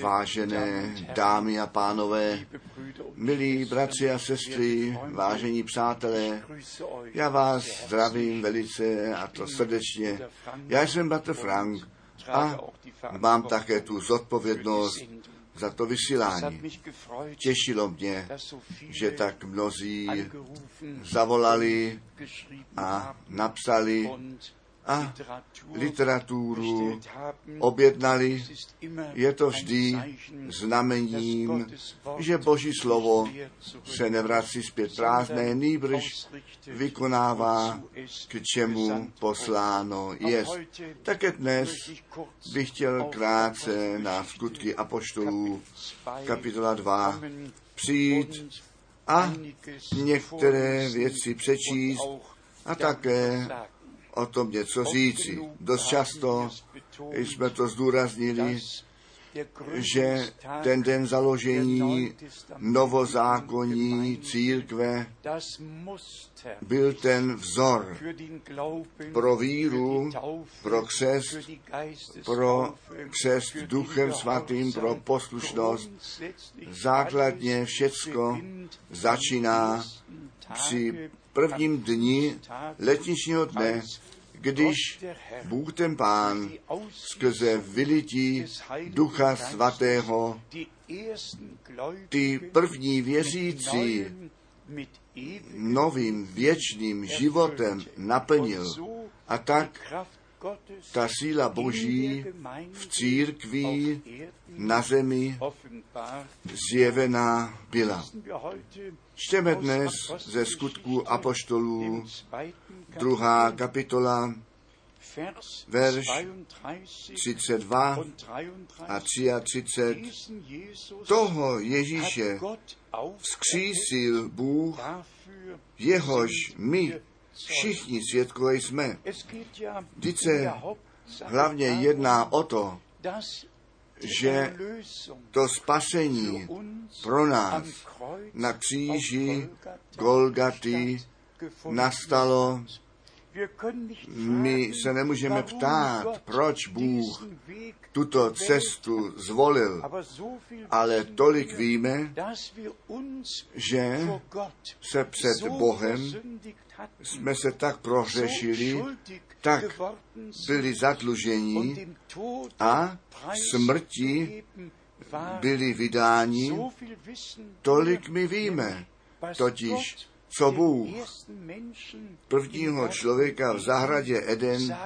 Vážené dámy a pánové, milí bratři a sestry, vážení přátelé, já vás zdravím velice a to srdečně. Já jsem bratr Frank a mám také tu zodpovědnost za to vysílání. Těšilo mě, že tak mnozí zavolali a napsali a literaturu objednali. Je to vždy znamením, že Boží slovo se nevrací zpět prázdné, nýbrž vykonává, k čemu posláno je. Také dnes bych chtěl krátce na skutky apoštolů kapitola 2 přijít a některé věci přečíst a také o tom něco říci. Dost často jsme to zdůraznili, že ten den založení novozákonní církve byl ten vzor pro víru, pro křest, pro křest duchem svatým, pro poslušnost. Základně všecko začíná při prvním dni letničního dne, když Bůh ten Pán skrze vylití Ducha Svatého ty první věřící novým věčným životem naplnil. A tak ta síla Boží v církvi na zemi zjevená byla. Čteme dnes ze skutků apoštolů, druhá kapitola, verš 32 a 33. Toho Ježíše vzkřísil Bůh, jehož my všichni svědkové jsme. Vždyť se hlavně jedná o to, že to spasení pro nás na kříži Golgaty nastalo. My se nemůžeme ptát, proč Bůh tuto cestu zvolil, ale tolik víme, že se před Bohem jsme se tak prohřešili, tak byli zadlužení a smrti byli vydáni, tolik my víme, totiž co Bůh prvního člověka v zahradě Eden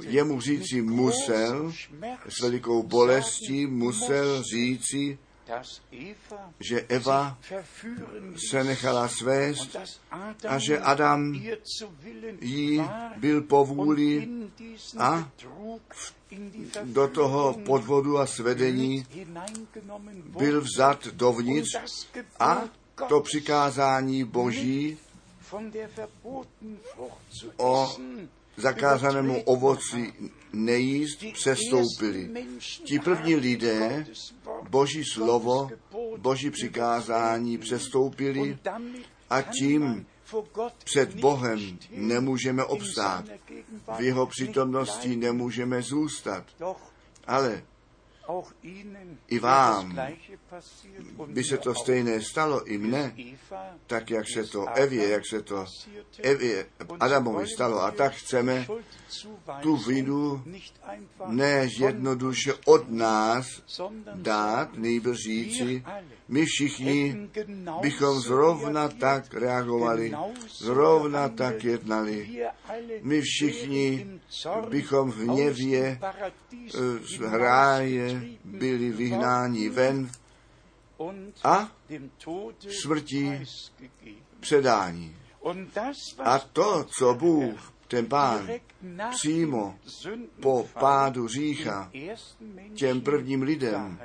jemu říci musel, s velikou bolestí musel říci, že Eva se nechala svést a že Adam jí byl povůli a do toho podvodu a svedení byl vzat dovnitř a to přikázání Boží o zakázanému ovoci nejíst přestoupili. Ti první lidé Boží slovo, Boží přikázání přestoupili a tím před Bohem nemůžeme obstát. V jeho přítomnosti nemůžeme zůstat. Ale i vám by se to stejné stalo, i mne, tak jak se to Evě, jak se to Evě, Adamovi stalo. A tak chceme tu vinu ne jednoduše od nás dát, nejbrž říci, my všichni bychom zrovna tak reagovali, zrovna tak jednali. My všichni bychom v hněvě z hráje byli vyhnáni ven a smrti předání. A to, co Bůh, ten pán, přímo po pádu řícha těm prvním lidem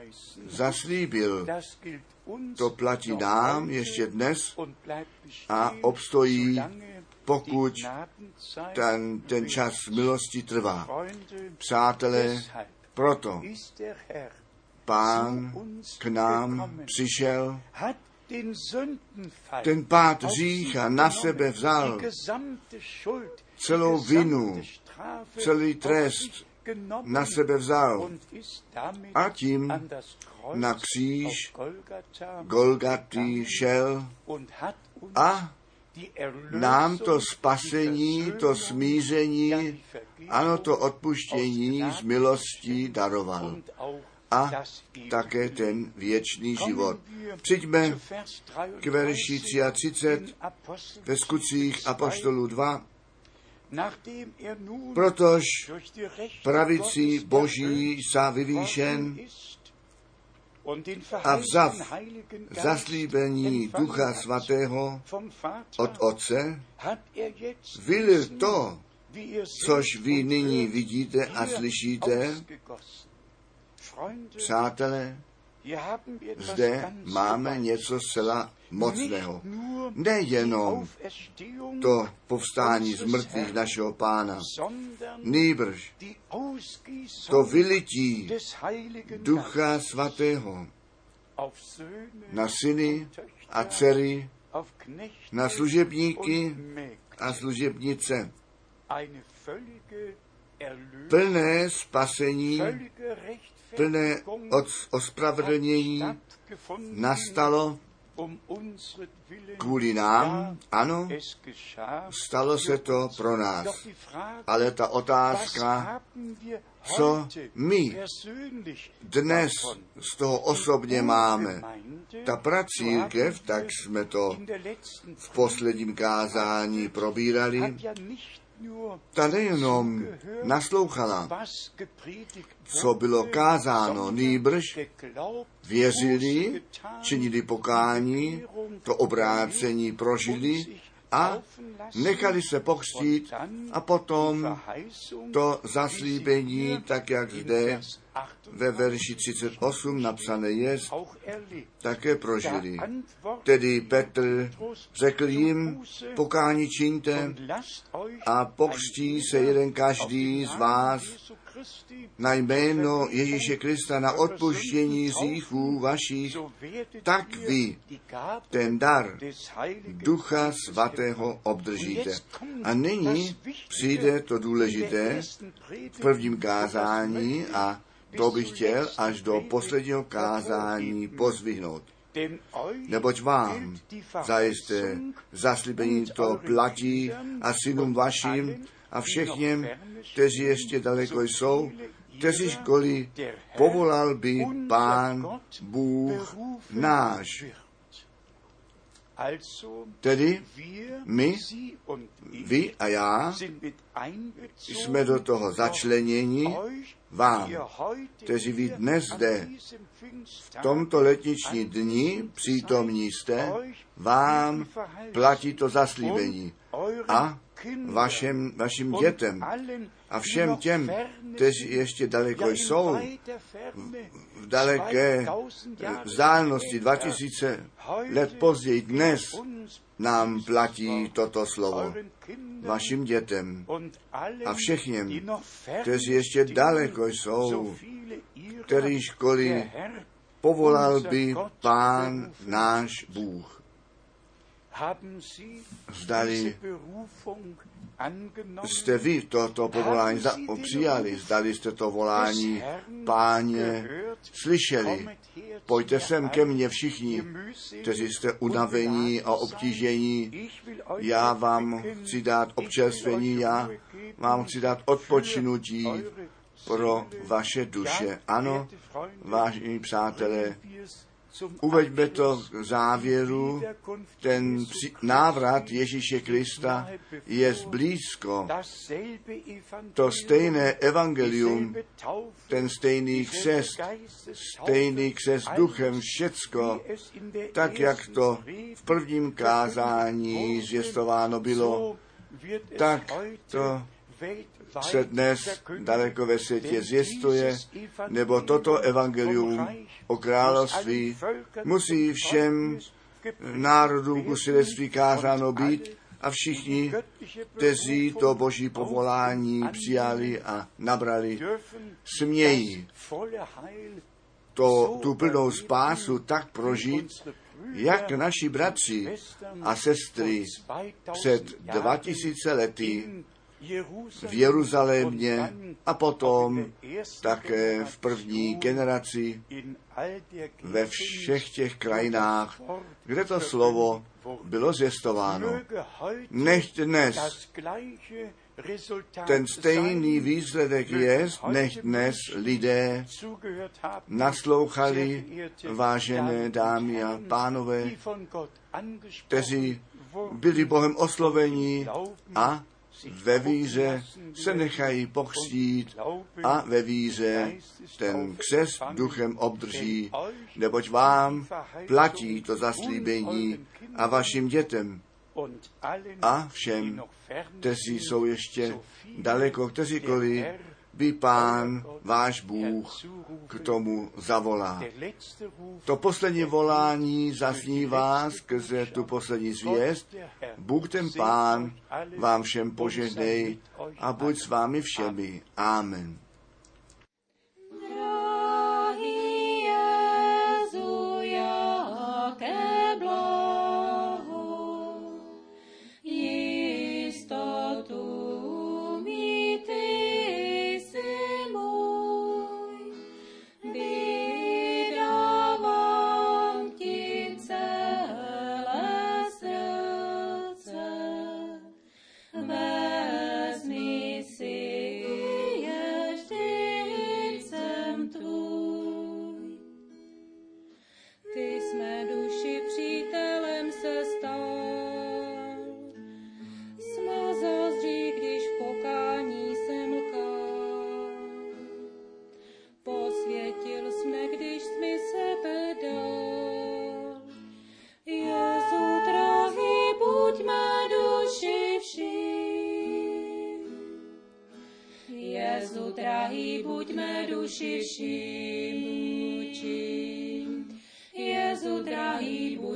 zaslíbil, to platí nám ještě dnes a obstojí, pokud ten, ten čas milosti trvá. Přátelé, proto pán k nám přišel, ten pád řícha na sebe vzal. celou vinu, celý trest na sebe vzal. a tím na kříž Golgaty šel a nám to spasení, to smíření, ano, to odpuštění z milostí daroval. A také ten věčný život. Přijďme k verši 33 ve skutcích Apoštolů 2, protož pravici Boží sa vyvýšen a vzav zaslíbení Ducha Svatého od Otce, vylil to, což vy nyní vidíte a slyšíte, přátelé, zde máme něco zcela mocného. Nejenom to povstání z mrtvých našeho pána, nýbrž to vylití Ducha Svatého na syny a dcery, na služebníky a služebnice. Plné spasení, plné ospravedlnění nastalo kvůli nám, ano, stalo se to pro nás. Ale ta otázka, co my dnes z toho osobně máme. Ta pracírkev, tak jsme to v posledním kázání probírali, ta nejenom naslouchala, co bylo kázáno, nýbrž věřili, činili pokání, to obrácení prožili a nechali se pokřtít a potom to zaslíbení, tak jak zde ve verši 38 napsané je, také prožili. Tedy Petr řekl jim, pokání čiňte a pokřtí se jeden každý z vás na jméno Ježíše Krista na odpuštění hříchů vašich, tak vy ten dar Ducha Svatého obdržíte. A nyní přijde to důležité v prvním kázání a to bych chtěl až do posledního kázání pozvihnout. Neboť vám zajisté zaslíbení to platí a synům vašim a všechněm, kteří ještě daleko jsou, kteří školy povolal by Pán Bůh náš. Tedy my, vy a já jsme do toho začleněni vám, kteří vy dnes zde v tomto letniční dni přítomní jste, vám platí to zaslíbení a vašem, vašim dětem a všem těm, kteří ještě daleko jsou, v daleké vzdálenosti 2000 let později dnes nám platí toto slovo. Vašim dětem a všechněm, kteří ještě daleko jsou, který školy povolal by Pán náš Bůh. Zdali jste vy toto povolání za, přijali, zdali jste to volání páně slyšeli. Pojďte sem ke mně všichni, kteří jste unavení a obtížení. Já vám chci dát občerstvení, já vám chci dát odpočinutí pro vaše duše. Ano, vážení přátelé, Uveďme to k závěru. Ten návrat Ježíše Krista je blízko. To stejné evangelium, ten stejný křest, stejný křest duchem, všecko, tak jak to v prvním kázání zvěstováno bylo, tak to se dnes daleko ve světě zjistuje, nebo toto evangelium o království musí všem národům ku svědectví kázáno být a všichni, kteří to boží povolání přijali a nabrali, smějí to, tu plnou spásu tak prožít, jak naši bratři a sestry před 2000 lety v Jeruzalémě a potom také v první generaci ve všech těch krajinách, kde to slovo bylo zvěstováno. Nech dnes ten stejný výsledek je, nech dnes lidé naslouchali, vážené dámy a pánové, kteří byli Bohem osloveni a ve víře se nechají pokřtít a ve víře ten křes duchem obdrží, neboť vám platí to zaslíbení a vašim dětem a všem, kteří jsou ještě daleko, kteříkoliv by pán, váš Bůh, k tomu zavolá. To poslední volání zaznívá skrze tu poslední zvěst. Bůh ten pán vám všem požehnej a buď s vámi všemi. Amen.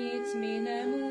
chci svůj